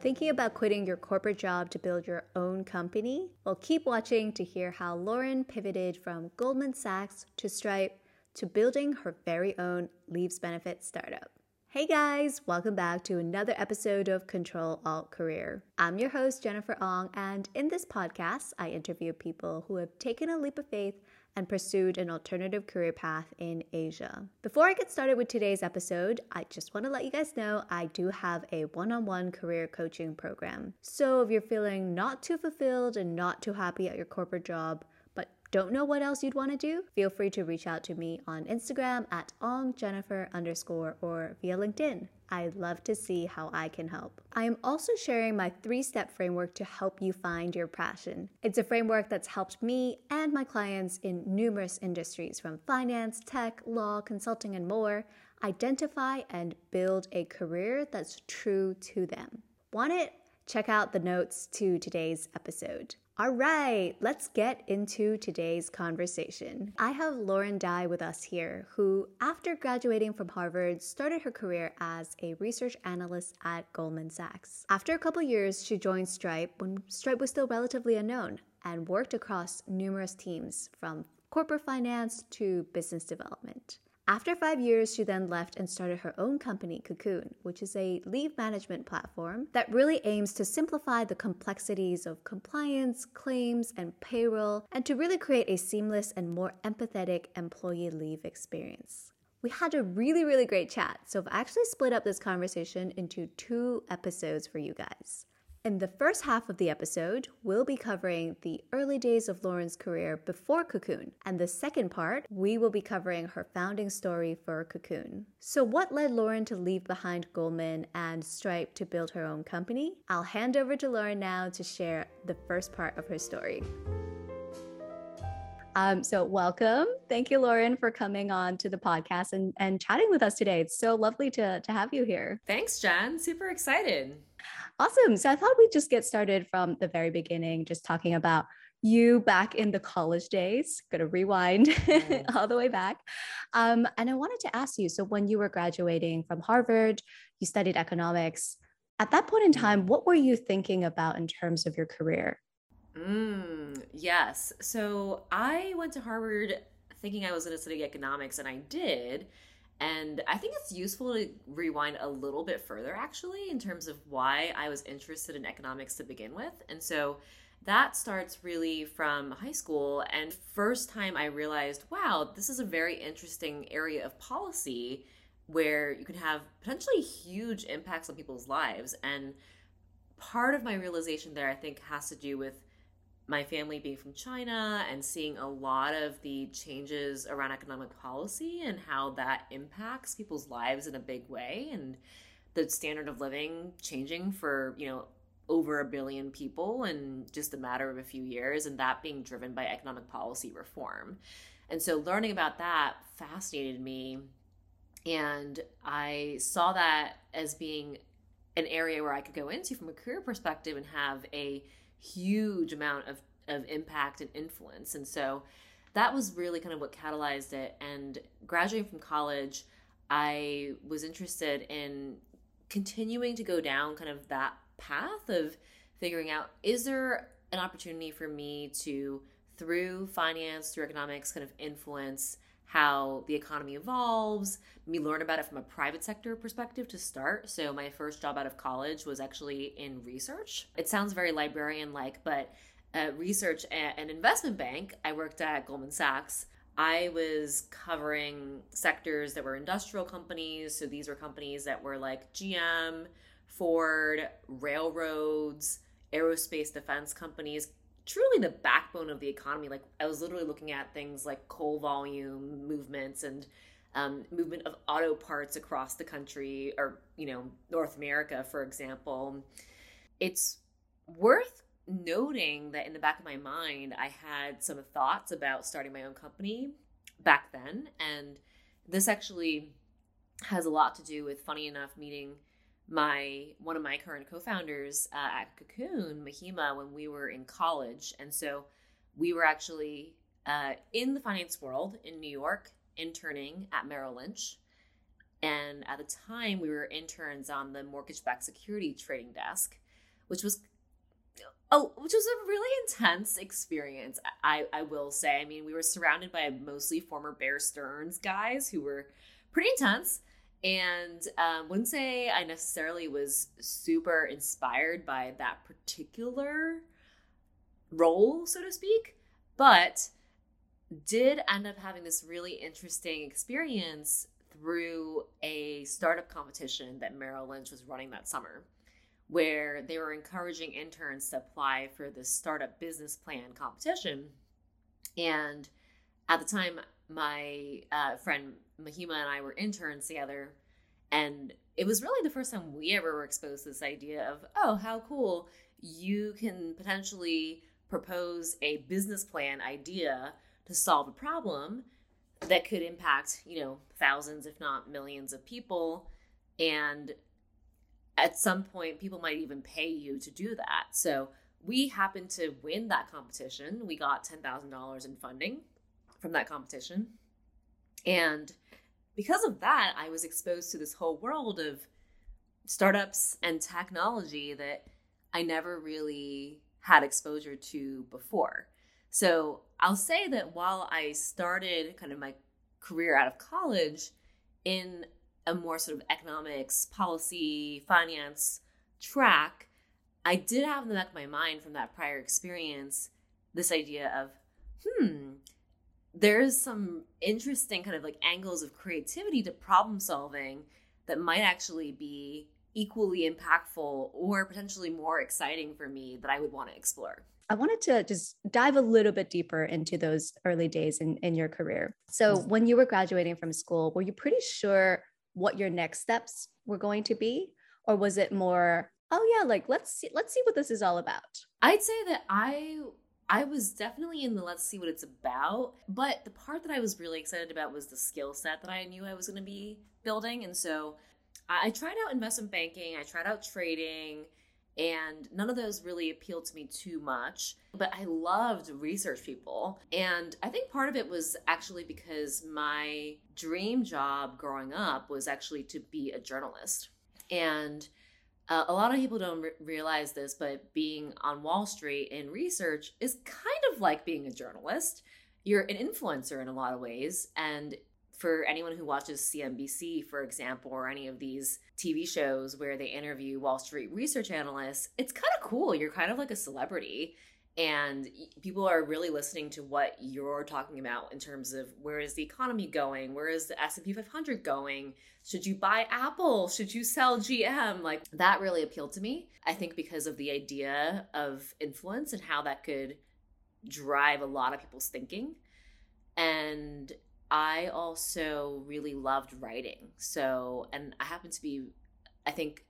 Thinking about quitting your corporate job to build your own company? Well, keep watching to hear how Lauren pivoted from Goldman Sachs to Stripe to building her very own leaves benefit startup. Hey guys, welcome back to another episode of Control Alt Career. I'm your host, Jennifer Ong, and in this podcast, I interview people who have taken a leap of faith and pursued an alternative career path in Asia. Before I get started with today's episode, I just want to let you guys know I do have a one on one career coaching program. So if you're feeling not too fulfilled and not too happy at your corporate job, don't know what else you'd want to do? Feel free to reach out to me on Instagram at ongjennifer underscore or via LinkedIn. I'd love to see how I can help. I am also sharing my three step framework to help you find your passion. It's a framework that's helped me and my clients in numerous industries from finance, tech, law, consulting, and more identify and build a career that's true to them. Want it? Check out the notes to today's episode. All right, let's get into today's conversation. I have Lauren Dai with us here, who, after graduating from Harvard, started her career as a research analyst at Goldman Sachs. After a couple years, she joined Stripe when Stripe was still relatively unknown and worked across numerous teams from corporate finance to business development. After five years, she then left and started her own company, Cocoon, which is a leave management platform that really aims to simplify the complexities of compliance, claims, and payroll, and to really create a seamless and more empathetic employee leave experience. We had a really, really great chat, so I've actually split up this conversation into two episodes for you guys. In the first half of the episode, we'll be covering the early days of Lauren's career before Cocoon. And the second part, we will be covering her founding story for Cocoon. So, what led Lauren to leave behind Goldman and Stripe to build her own company? I'll hand over to Lauren now to share the first part of her story. Um, so, welcome. Thank you, Lauren, for coming on to the podcast and, and chatting with us today. It's so lovely to, to have you here. Thanks, Jen. Super excited. Awesome. So I thought we'd just get started from the very beginning, just talking about you back in the college days. Gonna rewind all the way back. Um, and I wanted to ask you so, when you were graduating from Harvard, you studied economics. At that point in mm. time, what were you thinking about in terms of your career? Mm, yes. So I went to Harvard thinking I was going to study economics, and I did. And I think it's useful to rewind a little bit further, actually, in terms of why I was interested in economics to begin with. And so that starts really from high school. And first time I realized, wow, this is a very interesting area of policy where you can have potentially huge impacts on people's lives. And part of my realization there, I think, has to do with my family being from China and seeing a lot of the changes around economic policy and how that impacts people's lives in a big way and the standard of living changing for, you know, over a billion people in just a matter of a few years and that being driven by economic policy reform. And so learning about that fascinated me and I saw that as being an area where I could go into from a career perspective and have a huge amount of, of impact and influence. And so that was really kind of what catalyzed it. And graduating from college, I was interested in continuing to go down kind of that path of figuring out is there an opportunity for me to, through finance, through economics, kind of influence how the economy evolves, me learn about it from a private sector perspective to start. So my first job out of college was actually in research. It sounds very librarian like, but uh, research at an investment bank. I worked at Goldman Sachs. I was covering sectors that were industrial companies. So these were companies that were like GM, Ford, railroads, aerospace defense companies, truly the backbone of the economy. Like I was literally looking at things like coal volume movements and um, movement of auto parts across the country or, you know, North America, for example. It's worth noting that in the back of my mind, I had some thoughts about starting my own company back then. And this actually has a lot to do with, funny enough, meeting my one of my current co-founders uh, at Cocoon, Mahima, when we were in college, and so we were actually uh, in the finance world in New York, interning at Merrill Lynch, and at the time we were interns on the mortgage-backed security trading desk. which was Oh, which was a really intense experience. I, I will say. I mean, we were surrounded by mostly former Bear Stearns guys who were pretty intense, and um, wouldn't say I necessarily was super inspired by that particular role, so to speak, but did end up having this really interesting experience through a startup competition that Merrill Lynch was running that summer where they were encouraging interns to apply for this startup business plan competition. And at the time, my uh, friend Mahima and I were interns together. And it was really the first time we ever were exposed to this idea of, oh, how cool. You can potentially propose a business plan idea to solve a problem that could impact, you know, thousands, if not millions of people. And at some point people might even pay you to do that. So we happened to win that competition. We got $10,000 in funding from that competition. And because of that, I was exposed to this whole world of startups and technology that I never really had exposure to before. So I'll say that while I started kind of my career out of college in a more sort of economics, policy, finance track, I did have in the back of my mind from that prior experience this idea of, hmm, there's some interesting kind of like angles of creativity to problem solving that might actually be equally impactful or potentially more exciting for me that I would want to explore. I wanted to just dive a little bit deeper into those early days in, in your career. So, when you were graduating from school, were you pretty sure what your next steps were going to be or was it more oh yeah like let's see let's see what this is all about i'd say that i i was definitely in the let's see what it's about but the part that i was really excited about was the skill set that i knew i was going to be building and so I tried out investment banking i tried out trading and none of those really appealed to me too much. But I loved research people. And I think part of it was actually because my dream job growing up was actually to be a journalist. And uh, a lot of people don't re- realize this, but being on Wall Street in research is kind of like being a journalist. You're an influencer in a lot of ways, and for anyone who watches CNBC, for example, or any of these TV shows where they interview Wall Street research analysts, it's kind of cool. You're kind of like a celebrity and people are really listening to what you're talking about in terms of where is the economy going? Where is the s&p 500 going? Should you buy apple? Should you sell gm like that really appealed to me i think because of the idea of influence and how that could drive a lot of people's thinking. And I also really loved writing. So, and I happen to be, I think,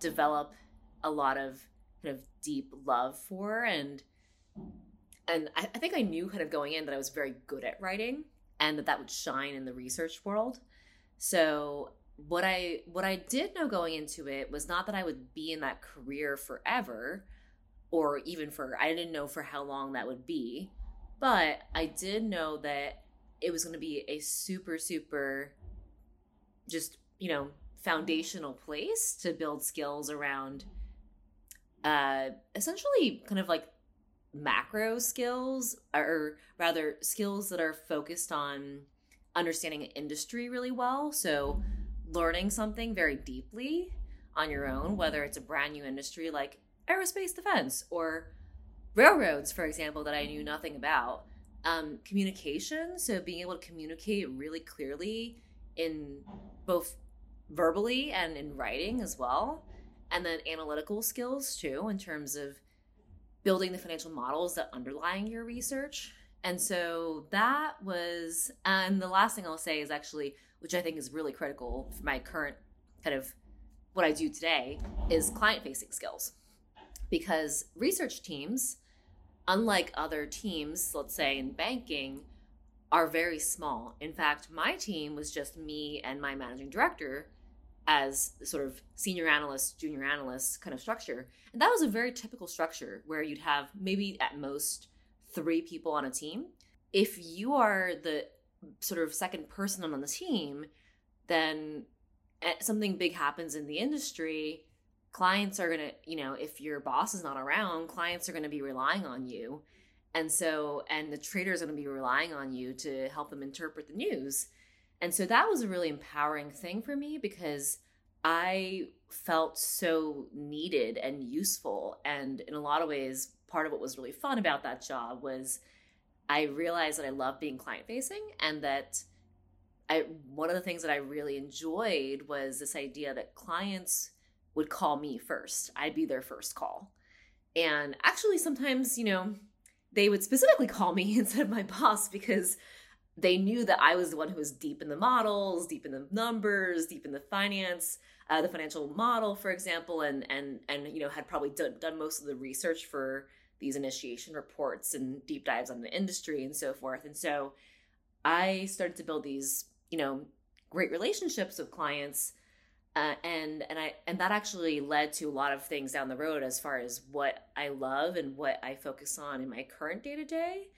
develop a lot of kind of deep love for and and I, I think I knew kind of going in that I was very good at writing and that that would shine in the research world. So what I what I did know going into it was not that I would be in that career forever or even for I didn't know for how long that would be, but I did know that it was going to be a super super just you know foundational place to build skills around uh essentially kind of like macro skills or rather skills that are focused on understanding an industry really well. So learning something very deeply on your own whether it's a brand new industry like aerospace defense or railroads for example that i knew nothing about. Um, communication so being able to communicate really clearly in both verbally and in writing as well. And then analytical skills too in terms of building the financial models that underlying your research and so that was and the last thing i'll say is actually which i think is really critical for my current kind of what i do today is client facing skills because research teams unlike other teams, let's say in banking, are very small. In fact, my team was just me and my managing director as sort of senior analyst, junior analyst kind of structure. And that was a very typical structure where you'd have maybe at most three people on a team. If you are the sort of second person on the team, then eh, something big happens in the industry clients are going to, you know, if your boss is not around, clients are going to be relying on you. And so, and the trader is going to be relying on you to help them interpret the news. And so that was a really empowering thing for me because I felt so needed and useful. And in a lot of ways, part of what was really fun about that job was I realized that I love being client facing and that I one of the things that I really enjoyed was this idea that clients would call me first. I'd be their first call. And actually sometimes, you know, they would specifically call me instead of my boss because they knew that I was the one who was deep in the models, deep in the numbers, deep in the finance, uh, the financial model, for example, and and and you know had probably done, done most of the research for these initiation reports and deep dives on the industry and so forth. And so I started to build these, you know, great relationships with clients. Uh, and and I and that actually led to a lot of things down the road as far as what I love and what I focus on in my current day to day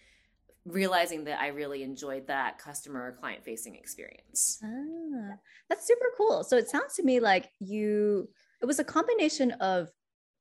realizing that I really enjoyed that customer client facing experience. Ah, that's super cool. So it sounds to me like you, it was a combination of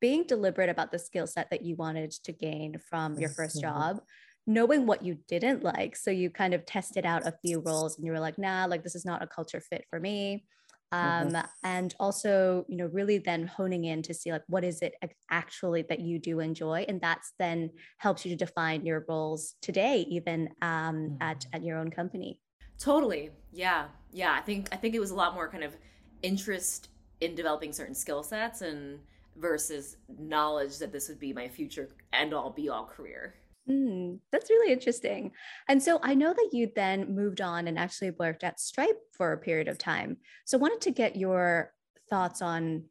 being deliberate about the skill set that you wanted to gain from your first mm-hmm. job, knowing what you didn't like. So you kind of tested out a few roles and you were like, nah, like this is not a culture fit for me. Mm-hmm. um, and also you know really then honing in to see like what is it actually that you do enjoy and that's then helps you to define your roles today even um, at, mm-hmm. at your own company totally yeah yeah i think i think it was a lot more kind of interest in developing certain skill sets and versus knowledge that this would be my future end all be all career Mm, that's really interesting. And so I know that you then moved on and actually worked at Stripe for a period of time. So I wanted to get your thoughts on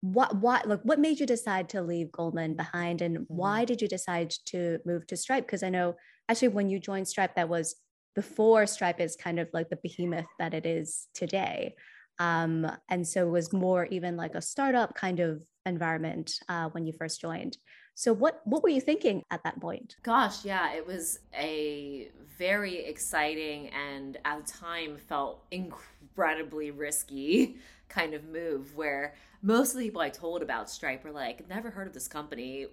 what what like what made you decide to leave Goldman behind and why mm-hmm. did you decide to move to Stripe? Because I know actually when you joined Stripe, that was before Stripe is kind of like the behemoth that it is today. Um, and so it was more even like a startup kind of environment uh, when you first joined. So what what were you thinking at that point? Gosh, yeah, it was a very exciting and at the time felt incredibly risky kind of move where most of the people I told about Stripe were like, never heard of this company.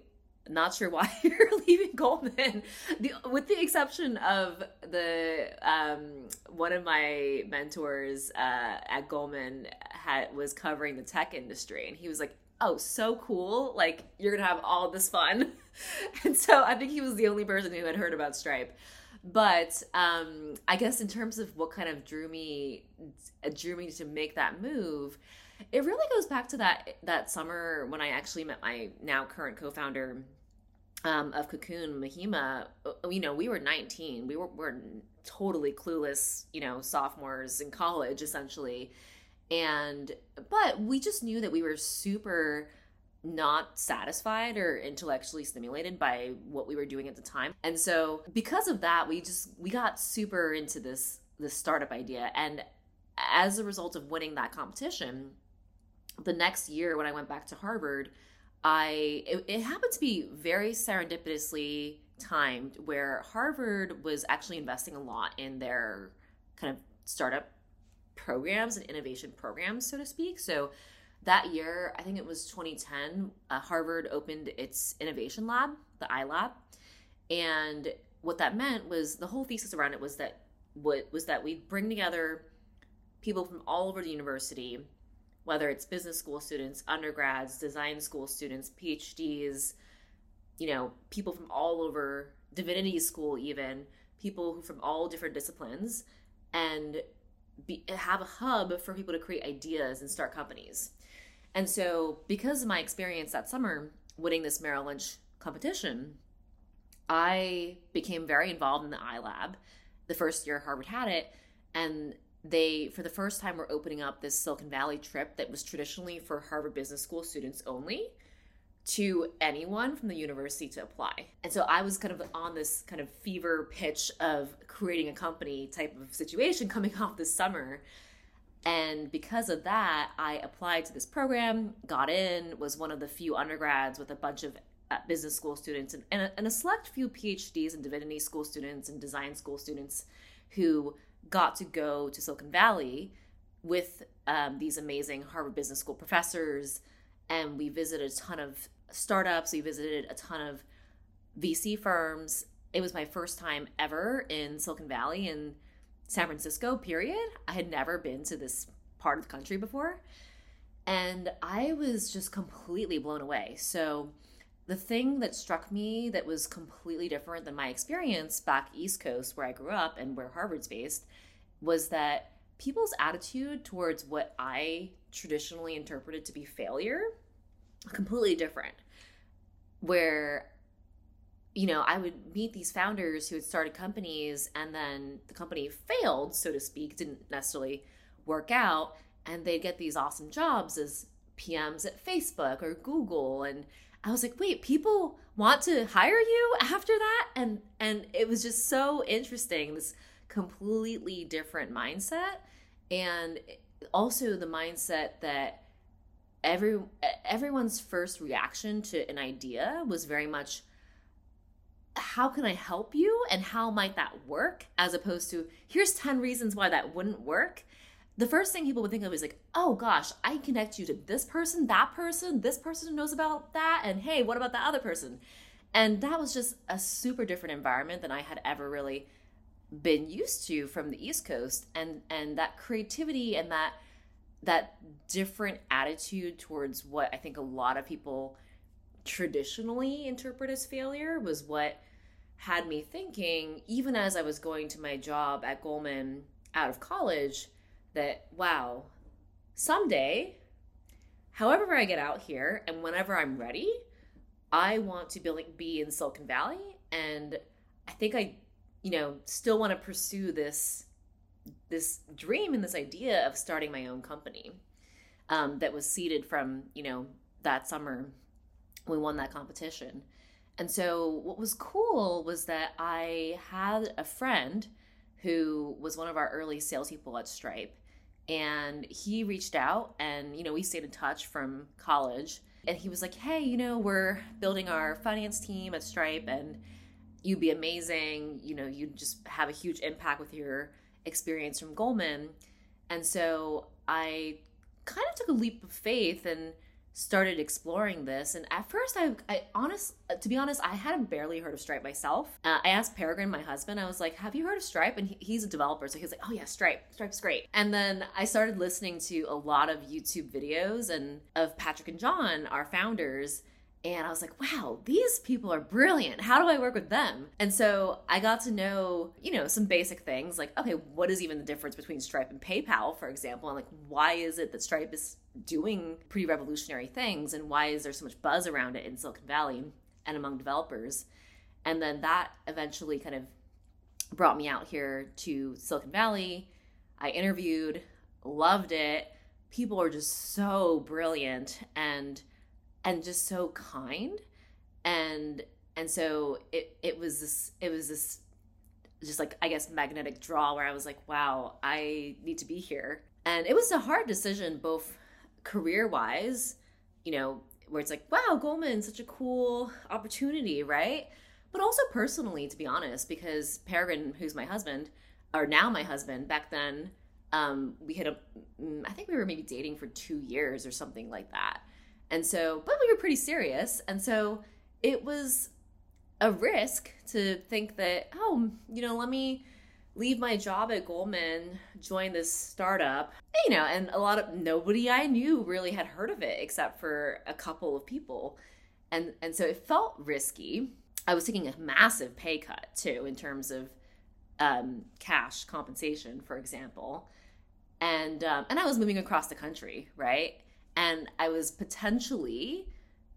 Not sure why you're leaving Goldman. The, with the exception of the um, one of my mentors uh, at Goldman had was covering the tech industry, and he was like, oh, so cool. Like, you're going to have all this fun. and so I think he was the only person who had heard about Stripe. But um, I guess in terms of what kind of drew me drew me to make that move, it really goes back to that that summer when I actually met my now current co-founder um, of Cocoon, Mahima. You know, we were 19. We were, were totally clueless, you know, sophomores in college essentially and but we just knew that we were super not satisfied or intellectually stimulated by what we were doing at the time. And so because of that, we just we got super into this this startup idea and as a result of winning that competition, the next year when I went back to Harvard, I it, it happened to be very serendipitously timed where Harvard was actually investing a lot in their kind of startup programs and innovation programs, so to speak. So that year, I think it was 2010, uh, Harvard opened its innovation lab, the iLab, and what that meant was the whole thesis around it was that what was that we'd bring together people from all over the university, whether it's business school students, undergrads, design school students, PhDs, you know, people from all over divinity school, even people who from all different disciplines, and be, have a hub for people to create ideas and start companies. And so, because of my experience that summer winning this Merrill Lynch competition, I became very involved in the iLab the first year Harvard had it. And they, for the first time, were opening up this Silicon Valley trip that was traditionally for Harvard Business School students only to anyone from the university to apply. And so I was kind of on this kind of fever pitch of creating a company type of situation coming off this summer. And because of that, I applied to this program, got in, was one of the few undergrads with a bunch of uh, business school students and, and, a, and a select few PhDs and divinity school students and design school students who got to go to Silicon Valley with um, these amazing Harvard Business School professors and we visited a ton of startups. We visited a ton of VC firms. It was my first time ever in Silicon Valley in San Francisco, period. I had never been to this part of the country before. And I was just completely blown away. So, the thing that struck me that was completely different than my experience back East Coast, where I grew up and where Harvard's based, was that people's attitude towards what I traditionally interpreted to be failure completely different. Where you know, I would meet these founders who had started companies and then the company failed, so to speak, didn't necessarily work out, and they'd get these awesome jobs as PMs at Facebook or Google and I was like, "Wait, people want to hire you after that?" And and it was just so interesting this completely different mindset and also the mindset that every everyone's first reaction to an idea was very much how can I help you and how might that work as opposed to here's 10 reasons why that wouldn't work. The first thing people would think of is like, oh gosh, I connect you to this person, that person, this person knows about that, and hey, what about that other person? And that was just a super different environment than I had ever really been used to from the East Coast. And and that creativity and that that different attitude towards what I think a lot of people traditionally interpret as failure was what had me thinking, even as I was going to my job at Goldman out of college, that wow, someday, however I get out here and whenever I'm ready, I want to be, be in Silicon Valley. And I think I, you know, still want to pursue this this dream and this idea of starting my own company um, that was seeded from you know that summer we won that competition. And so what was cool was that I had a friend who was one of our early salespeople at Stripe. And he reached out and, you know, we stayed in touch from college. And he was like, hey, you know, we're building our finance team at Stripe and you'd be amazing. You know, you'd just have a huge impact with your experience from Goldman. And so I kind of took a leap of faith and started exploring this. And at first i i honest to be honest i hadn't barely heard of stripe myself. Uh, i asked peregrine my husband i was like have you heard of stripe? And he, he's a developer so he was like oh yeah stripe. Stripe's great. And then i started listening to a lot of youtube videos and of patrick and john our founders and I was like, wow, these people are brilliant. How do I work with them? And so I got to know, you know, some basic things like, okay, what is even the difference between Stripe and PayPal, for example? And like, why is it that Stripe is doing pretty revolutionary things? And why is there so much buzz around it in Silicon Valley and among developers? And then that eventually kind of brought me out here to Silicon Valley. I interviewed, loved it. People are just so brilliant. And and just so kind and and so it it was this it was this just like I guess magnetic draw where I was like, wow, I need to be here. And it was a hard decision, both career wise, you know, where it's like, wow, Goldman, such a cool opportunity, right? But also personally, to be honest, because Peregrine, who's my husband, or now my husband, back then, um, we had a, mm, think we were maybe dating for two years or something like that. And so, but we were pretty serious. And so it was a risk to think that, oh, you know, let me leave my job at Goldman, join this startup, you know, and a lot of nobody I knew really had heard of it except for a couple of people. And and so it felt risky. I was taking a massive pay cut too in terms of um, cash compensation, for example, and um, and I was moving across the country, right? And I was potentially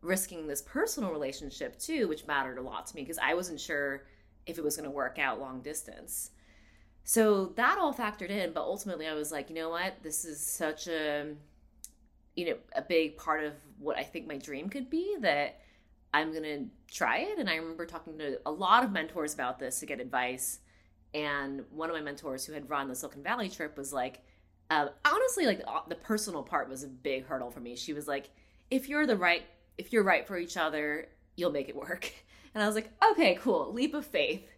risking this personal relationship too, which mattered a lot to me because I wasn't sure if it was going to work out long distance. So that all factored in, but ultimately I was like, you know what? This is such a you know, a big part of what I think my dream could be that I'm going to try it and I remember talking to a lot of mentors about this to get advice and one of my mentors who had run the Silicon Valley trip was like, um, honestly, like the personal part was a big hurdle for me. She was like, if you're the right, if you're right for each other, you'll make it work. And I was like, okay, cool, leap of faith.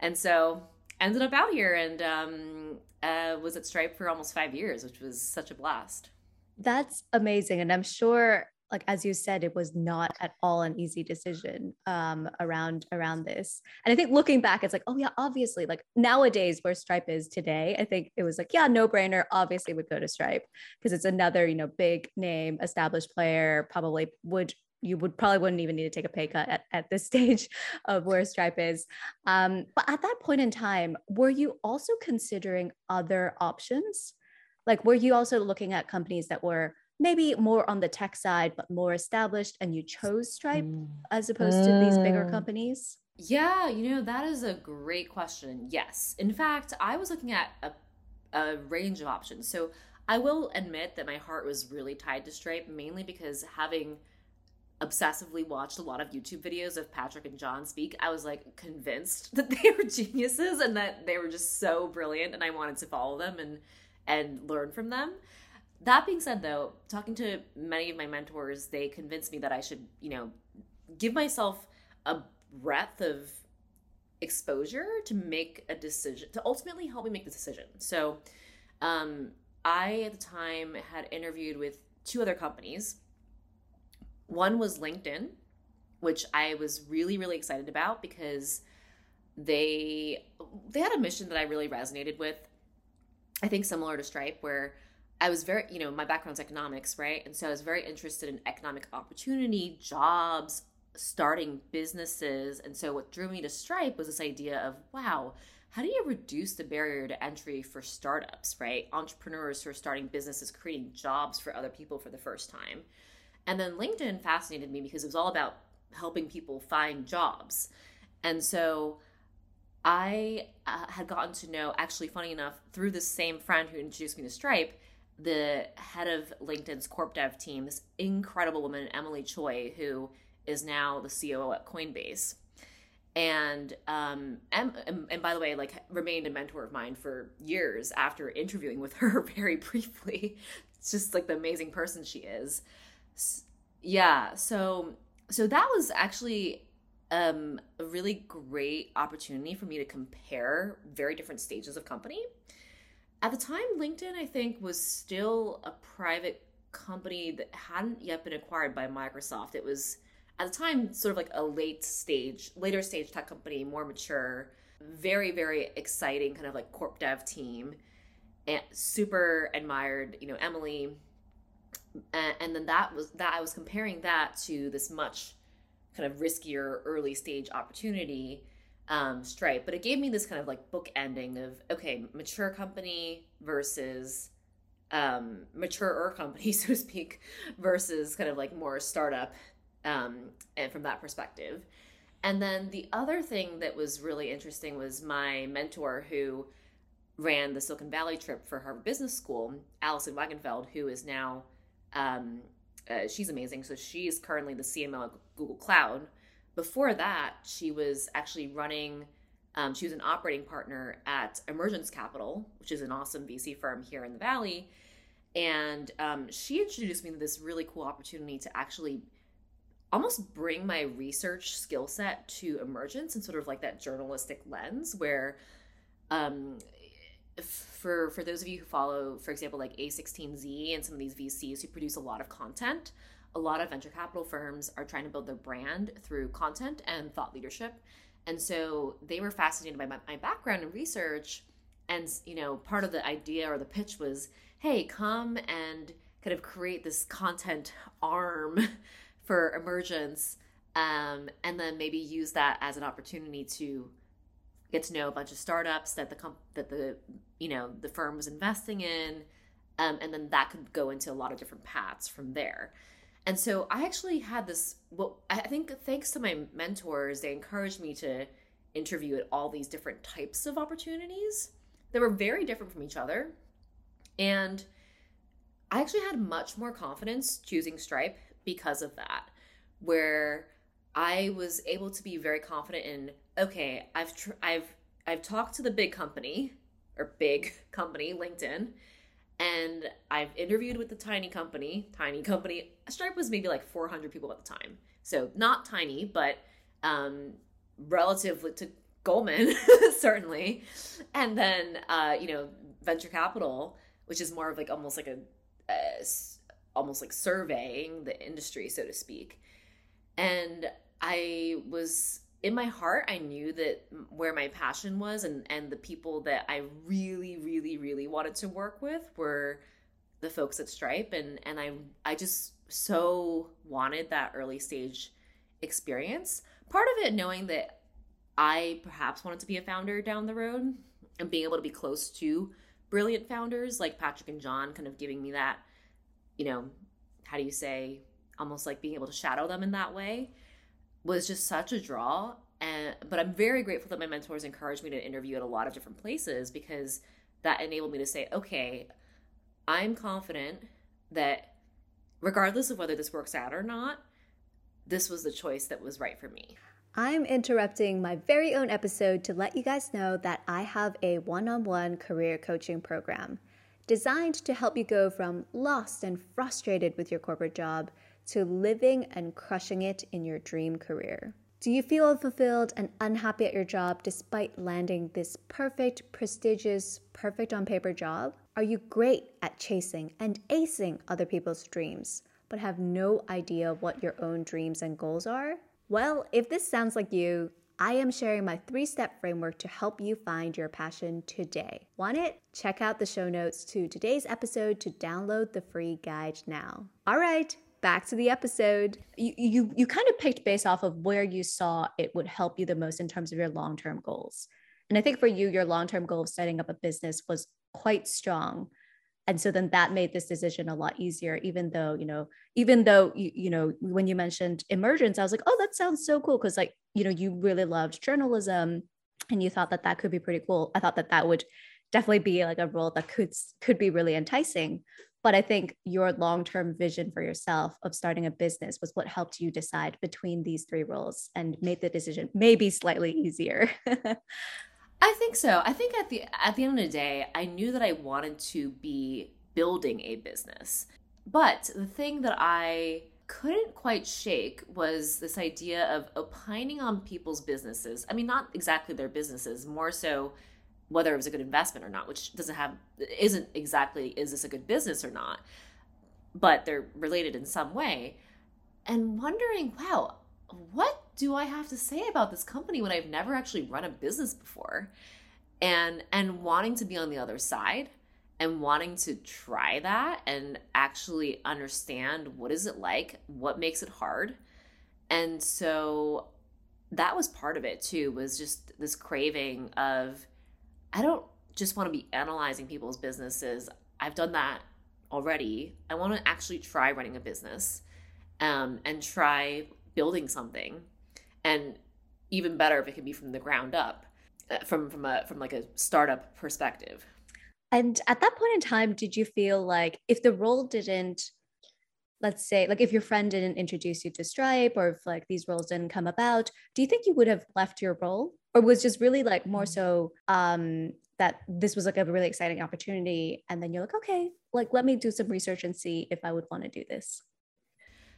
And so ended up out here and um, uh, was at Stripe for almost five years, which was such a blast. That's amazing. And I'm sure like as you said it was not at all an easy decision um around around this and i think looking back it's like oh yeah obviously like nowadays where stripe is today i think it was like yeah no brainer obviously would go to stripe because it's another you know big name established player probably would you would probably wouldn't even need to take a pay cut at, at this stage of where Stripe is. Um, but at that point in time, were you also considering other options? Like, were you also looking at companies that were maybe more on the tech side, but more established, and you chose Stripe mm. as opposed mm. to these bigger mm. companies? Yeah, you know, that is a great question. Yes. In fact, I was looking at a, a range of options. So I will admit that my heart was really tied to Stripe, mainly because having obsessively watched a lot of YouTube videos of Patrick and John speak, I was like convinced that they were geniuses and that they were just so brilliant and I wanted to follow them and and learn from them. That being said, though, talking to many of my mentors, they convinced me that I should, you know, give myself a breadth of exposure to make a decision, to ultimately help me make the decision. So, um, I at the time had interviewed with two other companies. One was LinkedIn, which I was really, really excited about because they they had a mission that I really resonated with. I think similar to Stripe, where I was very, you know, my background's economics, right? And so I was very interested in economic opportunity, jobs, starting businesses. And so what drew me to Stripe was this idea of, wow, how do you reduce the barrier to entry for startups, right? Entrepreneurs who are starting businesses, creating jobs for other people for the first time. And then LinkedIn fascinated me because it was all about helping people find jobs. And so I uh, had gotten to know, actually, funny enough, through the same friend who introduced me to Stripe, the head of LinkedIn's corp dev team, this incredible woman, Emilie Choi, who is now the COO at Coinbase. And um and, and by the way, like remained a mentor of mine for years after interviewing with her very briefly. It's just like the amazing person she is. Yeah, so so that was actually um a really great opportunity for me to compare very different stages of company at the time, LinkedIn, I think, was still a private company that hadn't yet been acquired by Microsoft. It was at the time sort of like a late stage, later stage tech company, more mature, very, very exciting kind of like corp dev team. And super admired, you know, Emilie. And, and then that was that I was comparing that to this much kind of riskier early stage opportunity um, Stripe, but it gave me this kind of like book ending of okay, mature company versus um, mature company, so to speak, versus kind of like more startup, um, and from that perspective. And then the other thing that was really interesting was my mentor who ran the Silicon Valley trip for Harvard Business School, Alison Wagonfeld, who is now um, uh, she's amazing. So she's currently the CMO at Google Cloud before that, she was actually running, um, she was an operating partner at Emergence Capital, which is an awesome VC firm here in the Valley. And um, she introduced me to this really cool opportunity to actually almost bring my research skill set to emergence and sort of like that journalistic lens where um, for for those of you who follow for example like a16z and some of these vcs who produce a lot of content a lot of venture capital firms are trying to build their brand through content and thought leadership. And so they were fascinated by my, my background in research. And, you know, part of the idea or the pitch was hey, come and kind of create this content arm for emergence. Um, and then maybe use that as an opportunity to get to know a bunch of startups that the comp- that the you know the firm was investing in, um, and then that could go into a lot of different paths from there. And so I actually had this, well, I think thanks to my mentors, they encouraged me to interview at all these different types of opportunities that were very different from each other. And I actually had much more confidence choosing Stripe because of that, where I was able to be very confident in, okay, I've, tr- I've, I've talked to the big company or big company, LinkedIn, and I've interviewed with the tiny company. Tiny company. Stripe was maybe like 400 people at the time, so not tiny, but um, relative to Goldman certainly. And then uh, you know venture capital, which is more of like almost like a, a almost like surveying the industry, so to speak. And I was in my heart, I knew that where my passion was and and the people that I really, really, really wanted to work with were the folks at Stripe, and and I I just so wanted that early stage experience. Part of it knowing that I perhaps wanted to be a founder down the road and being able to be close to brilliant founders like Patrick and John, kind of giving me that, you know, how do you say, almost like being able to shadow them in that way was just such a draw. And but I'm very grateful that my mentors encouraged me to interview at a lot of different places because that enabled me to say, okay, I'm confident that regardless of whether this works out or not, this was the choice that was right for me. I'm interrupting my very own episode to let you guys know that I have a one on one career coaching program designed to help you go from lost and frustrated with your corporate job to living and crushing it in your dream career. Do you feel unfulfilled and unhappy at your job despite landing this perfect, prestigious, perfect on paper job? Are you great at chasing and acing other people's dreams, but have no idea what your own dreams and goals are? Well, if this sounds like you, I am sharing my three step framework to help you find your passion today. Want it? Check out the show notes to today's episode to download the free guide now. All right, back to the episode. You, you, you kind of picked based off of where you saw it would help you the most in terms of your long term goals. And I think for you, your long term goal of setting up a business was quite strong and so then that made this decision a lot easier even though you know even though you, you know when you mentioned emergence i was like oh that sounds so cool because like you know you really loved journalism and you thought that that could be pretty cool i thought that that would definitely be like a role that could could be really enticing but i think your long-term vision for yourself of starting a business was what helped you decide between these three roles and made the decision maybe slightly easier I think so. I think at the at the end of the day, I knew that I wanted to be building a business. But the thing that I couldn't quite shake was this idea of opining on people's businesses. I mean, not exactly their businesses, more so whether it was a good investment or not, which doesn't have isn't exactly is this a good business or not, but they're related in some way. And wondering, wow, what do I have to say about this company when I've never actually run a business before? And and wanting to be on the other side and wanting to try that and actually understand what is it like, what makes it hard. And so that was part of it too was just this craving of I don't just want to be analyzing people's businesses. I've done that already. I want to actually try running a business um, and try building something and even better if it can be from the ground up uh, from from a from like a startup perspective and at that point in time did you feel like if the role didn't let's say like if your friend didn't introduce you to stripe or if like these roles didn't come about do you think you would have left your role or was just really like more so um that this was like a really exciting opportunity and then you're like okay like let me do some research and see if i would want to do this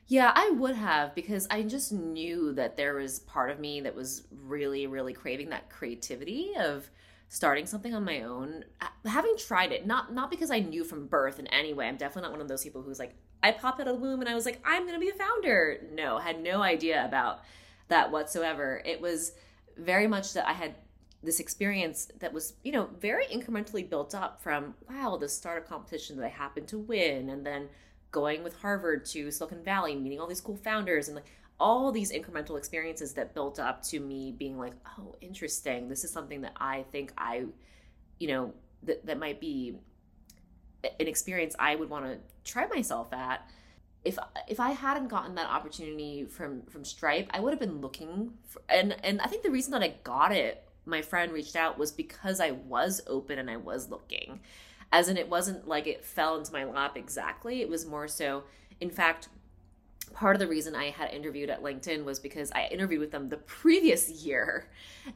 yeah, I would have because I just knew that there was part of me that was really, really craving that creativity of starting something on my own. Having tried it, not not because I knew from birth in any way. I'm definitely not one of those people who's like, I popped out of the womb and I was like, I'm gonna be a founder. No, had no idea about that whatsoever. It was very much that I had this experience that was, you know, very incrementally built up from wow, the startup competition that I happened to win, and then going with Harvard to Silicon Valley, meeting all these cool founders, and like all these incremental experiences that built up to me being like, oh, interesting. This is something that I think I, you know, that that might be an experience I would want to try myself at. If if I hadn't gotten that opportunity from from Stripe, I would have been looking for, and and I think the reason that I got it, my friend reached out was because I was open and I was looking. As in it wasn't like it fell into my lap exactly it was more so in fact part of the reason i had interviewed at linkedin was because i interviewed with them the previous year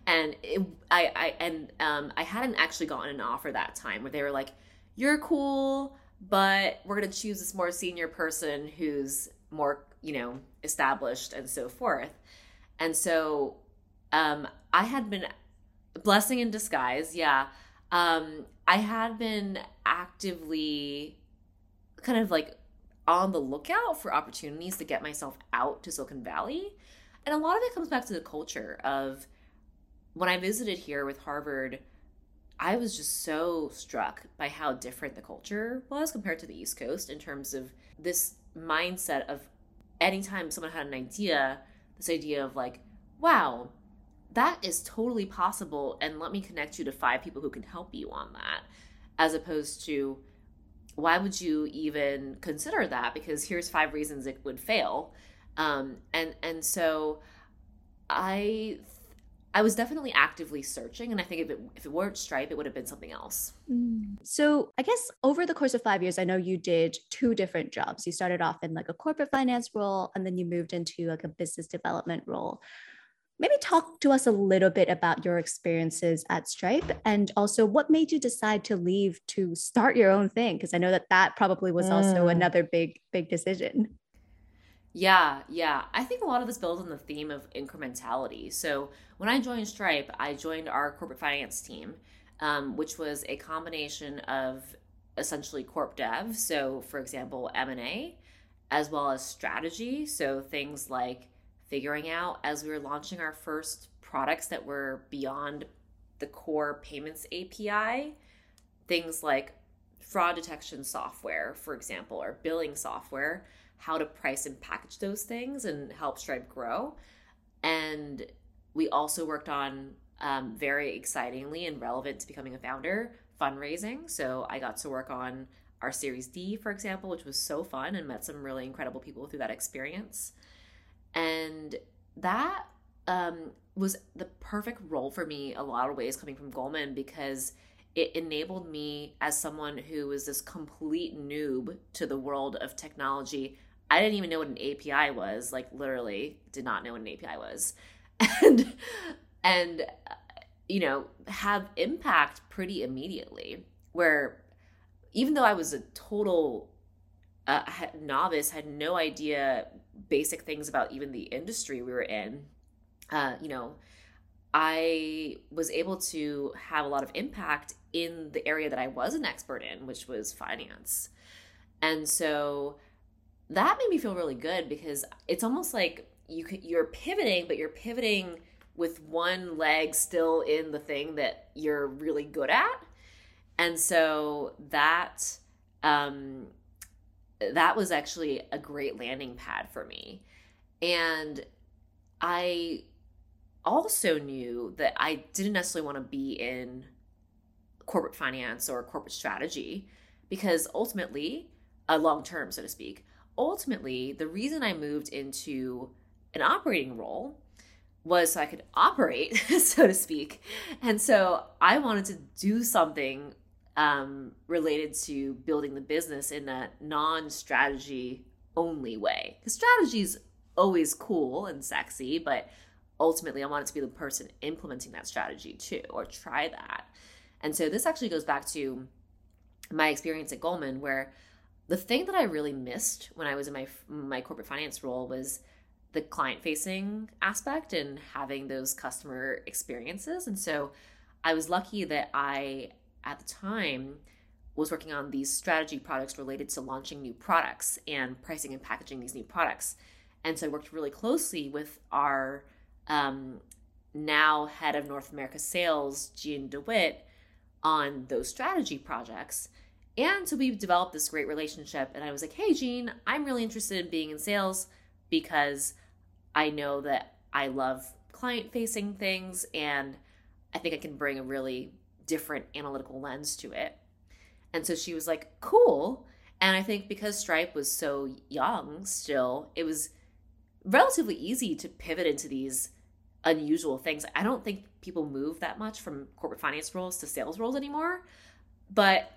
and it, i i and um, i hadn't actually gotten an offer that time where they were like you're cool but we're going to choose this more senior person who's more you know established and so forth and so um, i had been blessing in disguise yeah um, I had been actively kind of like on the lookout for opportunities to get myself out to Silicon Valley. And a lot of it comes back to the culture of when I visited here with Harvard, I was just so struck by how different the culture was compared to the East Coast in terms of this mindset of anytime someone had an idea, this idea of like, wow, that is totally possible. And let me connect you to five people who can help you on that. As opposed to, why would you even consider that? Because here's five reasons it would fail. Um, and and so I I was definitely actively searching, and I think if it if it weren't Stripe, it would have been something else. Mm. So I guess over the course of five years, I know you did two different jobs. You started off in like a corporate finance role, and then you moved into like a business development role. Maybe talk to us a little bit about your experiences at Stripe, and also what made you decide to leave to start your own thing. Because I know that that probably was also mm. another big big decision. Yeah, yeah. I think a lot of this builds on the theme of incrementality. So when I joined Stripe, I joined our corporate finance team, um, which was a combination of essentially corp dev. So, for example, M and A, as well as strategy. So things like figuring out as we were launching our first products that were beyond the core payments API, things like fraud detection software, for example, or billing software how to price and package those things and help Stripe grow. And we also worked on um, very excitingly and relevant to becoming a founder fundraising. So I got to work on our Series D, for example, which was so fun and met some really incredible people through that experience. And that um, was the perfect role for me, a lot of ways coming from Goldman, because it enabled me as someone who was this complete noob to the world of technology I didn't even know what an API was, like literally did not know what an API was. And and you know, have impact pretty immediately where even though I was a total uh, novice, had no idea basic things about even the industry we were in, uh, you know, I was able to have a lot of impact in the area that I was an expert in, which was finance. And so that made me feel really good because it's almost like you could, you're pivoting, but you're pivoting with one leg still in the thing that you're really good at. And so that um, that was actually a great landing pad for me. And I also knew that I didn't necessarily want to be in corporate finance or corporate strategy because ultimately, a uh, long term, so to speak, ultimately, the reason I moved into an operating role was so I could operate, so to speak. And so I wanted to do something um, related to building the business in a non strategy only way. Because strategy is always cool and sexy, but ultimately I wanted to be the person implementing that strategy too, or try that. And so this actually goes back to my experience at Goldman, where the thing that I really missed when I was in my my corporate finance role was the client facing aspect and having those customer experiences. And so I was lucky that I at the time was working on these strategy products related to launching new products and pricing and packaging these new products. And so I worked really closely with our um, now head of North America sales, Jeanne DeWitt, on those strategy projects. And so we developed this great relationship. And I was like, hey, Jeanne, I'm really interested in being in sales because I know that I love client facing things and I think I can bring a really different analytical lens to it. And so she was like, cool. And I think because Stripe was so young still, it was relatively easy to pivot into these unusual things. I don't think people move that much from corporate finance roles to sales roles anymore but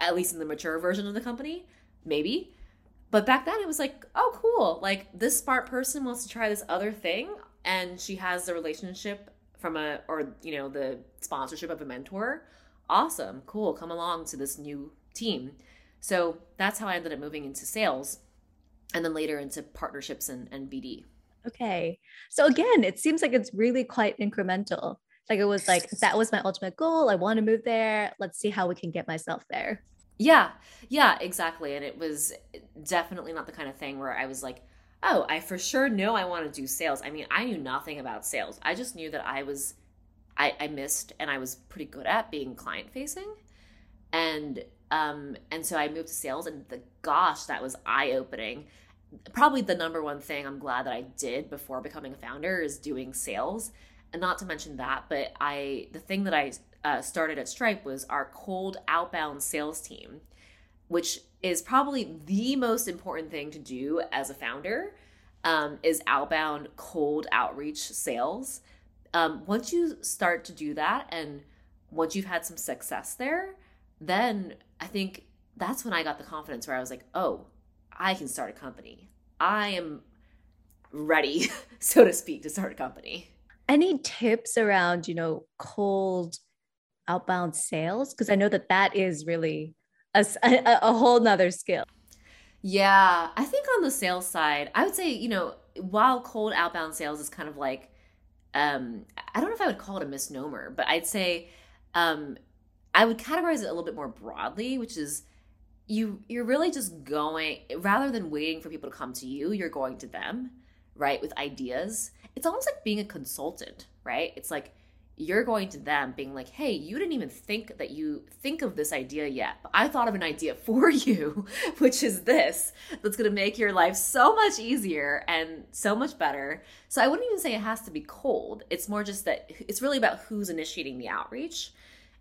at least in the mature version of the company, maybe. But back then it was like, oh, cool. Like this smart person wants to try this other thing, and she has the relationship from a, or, you know, the sponsorship of a mentor. Awesome. Cool. Come along to this new team. So that's how I ended up moving into sales and then later into partnerships and, and BD. Okay. So again, it seems like it's really quite incremental. Like it was like that was my ultimate goal. I want to move there. Let's see how we can get myself there. Yeah, yeah, exactly. And it was definitely not the kind of thing where I was like, oh, I for sure know I want to do sales. I mean, I knew nothing about sales. I just knew that I was, I, I missed and I was pretty good at being client facing. And, um, and so I moved to sales and the gosh, that was eye opening. Probably the number one thing I'm glad that I did before becoming a founder is doing sales. And not to mention that, but I, the thing that I uh, started at Stripe was our cold outbound sales team, which is probably the most important thing to do as a founder um, is outbound cold outreach sales. Um, once you start to do that and once you've had some success there, then I think that's when I got the confidence where I was like, oh, I can start a company. I am ready, so to speak, to start a company. Any tips around, you know, cold outbound sales? Because I know that that is really a, a, a whole nother skill. Yeah, I think on the sales side, I would say, you know, while cold outbound sales is kind of like, um, I don't know if I would call it a misnomer, but I'd say, um, I would categorize it a little bit more broadly, which is you you're really just going rather than waiting for people to come to you, you're going to them, right, with ideas. It's almost like being a consultant, right? It's like you're going to them being like, hey, you didn't even think that you think of this idea yet, but I thought of an idea for you, which is this that's to make your life so much easier and so much better. So I wouldn't even say it has to be cold. It's more just that it's really about who's initiating the outreach.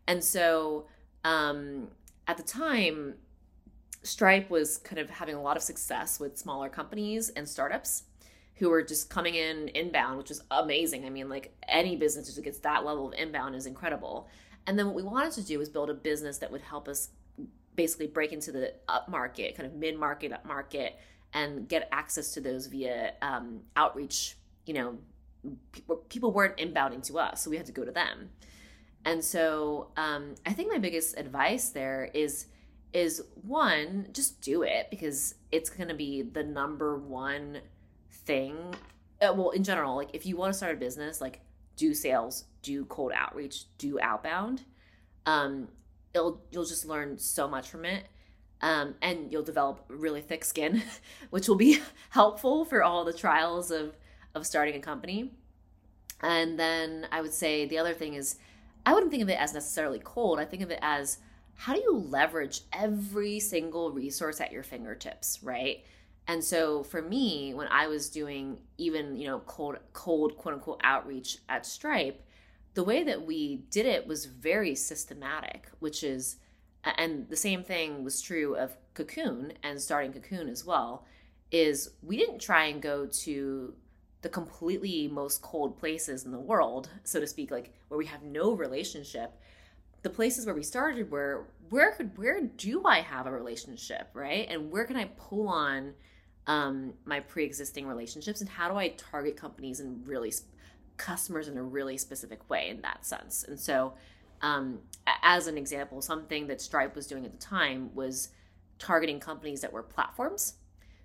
And so um, at the time, Stripe was kind of having a lot of success with smaller companies and startups who were just coming in inbound, which was amazing. I mean, like any business that gets that level of inbound is incredible. And then what we wanted to do was build a business that would help us basically break into the up market, kind of mid market, up market, and get access to those via um, outreach. You know, people weren't inbounding to us, so we had to go to them. And so um, I think my biggest advice there is is one, just do it because it's going to be the number one thing uh, well in general like if you want to start a business like do sales do cold outreach do outbound um it'll you'll just learn so much from it um, and you'll develop really thick skin which will be helpful for all the trials of of starting a company. And then i would say the other thing is i wouldn't think of it as necessarily cold i think of it as how do you leverage every single resource at your fingertips right and so for me, when I was doing even, you know, cold, cold quote unquote outreach at Stripe, the way that we did it was very systematic, which is, and the same thing was true of Cocoon and starting Cocoon as well, is we didn't try and go to the completely most cold places in the world, so to speak, like where we have no relationship. The places where we started were where could where do I have a relationship, right? And where can I pull on um, my pre-existing relationships and how do i target companies and really sp- customers in a really specific way in that sense? And so um, as an example something that stripe was doing at the time was targeting companies that were platforms.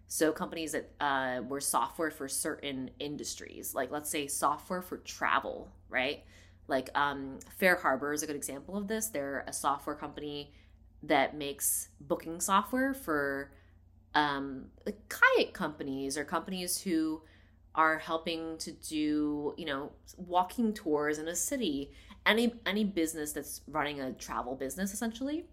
So companies that uh, were software for certain industries like let's say software for travel right? Like um, FareHarbor is a good example of this. They're a software company that makes booking software for um, like kayak companies or companies who are helping to do you know walking tours in a city any any business that's running a travel business essentially.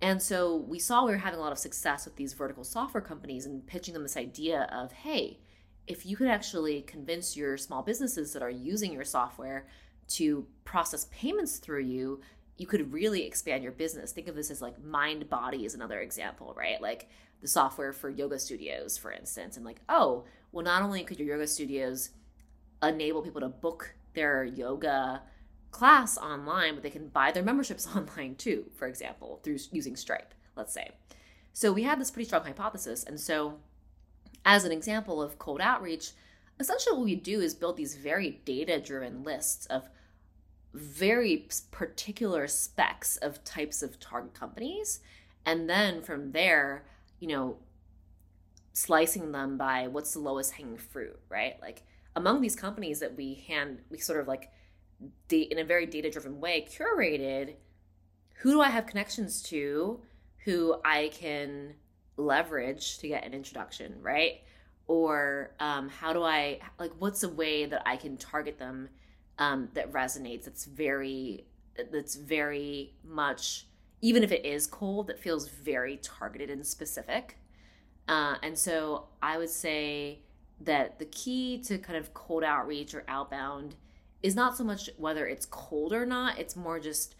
And so we saw we were having a lot of success with these vertical software companies and pitching them this idea of hey if you could actually convince your small businesses that are using your software to process payments through you you could really expand your business. Think of this as like Mindbody is another example right? Like the software for yoga studios, for instance, and like, oh, well, not only could your yoga studios enable people to book their yoga class online, but they can buy their memberships online too, for example, through using Stripe, let's say. So we had this pretty strong hypothesis. And so, as an example of cold outreach, essentially what we do is build these very data driven lists of very particular specs of types of target companies. And then from there, you know, slicing them by what's the lowest hanging fruit, right? Like among these companies that we hand, we sort of like, in a very data driven way, curated who do I have connections to who I can leverage to get an introduction, right? Or um, how do I like? What's a way that I can target them um, that resonates? That's very that's very much even if it is cold, that feels very targeted and specific. Uh, and so I would say that the key to kind of cold outreach or outbound is not so much whether it's cold or not. It's more just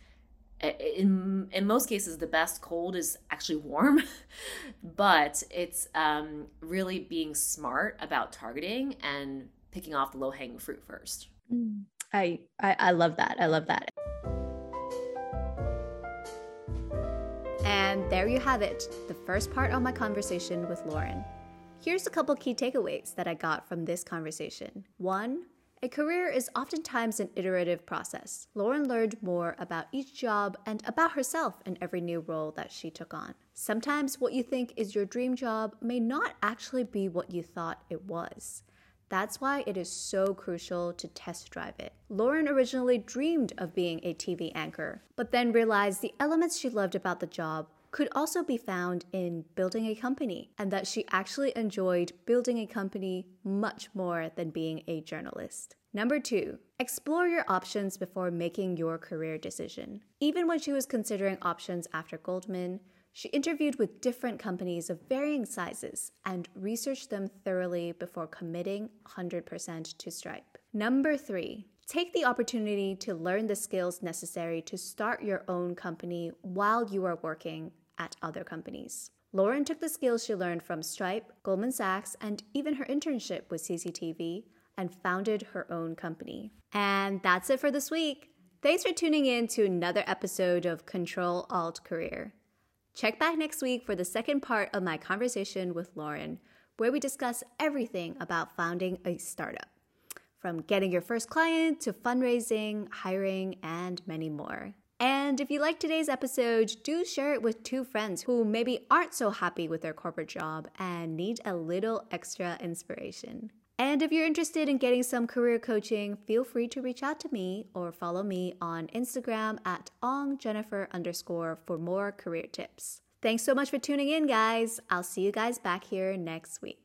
in in most cases the best cold is actually warm but it's um, really being smart about targeting and picking off the low hanging fruit first mm. I, I i love that i love that and there you have it the first part of my conversation with lauren here's a couple key takeaways that i got from this conversation one a career is oftentimes an iterative process. Lauren learned more about each job and about herself in every new role that she took on. Sometimes what you think is your dream job may not actually be what you thought it was. That's why it is so crucial to test drive it. Lauren originally dreamed of being a TV anchor, but then realized the elements she loved about the job could also be found in building a company, and that she actually enjoyed building a company much more than being a journalist. Number two, explore your options before making your career decision. Even when she was considering options after Goldman, she interviewed with different companies of varying sizes and researched them thoroughly before committing 100% to Stripe. Number three, take the opportunity to learn the skills necessary to start your own company while you are working at other companies. Lauren took the skills she learned from Stripe, Goldman Sachs, and even her internship with CCTV and founded her own company. And that's it for this week. Thanks for tuning in to another episode of Control Alt Career. Check back next week for the second part of my conversation with Lauren, where we discuss everything about founding a startup from getting your first client to fundraising, hiring, and many more. And if you like today's episode, do share it with two friends who maybe aren't so happy with their corporate job and need a little extra inspiration. And if you're interested in getting some career coaching, feel free to reach out to me or follow me on Instagram at ongjennifer underscore for more career tips. Thanks so much for tuning in, guys. I'll see you guys back here next week.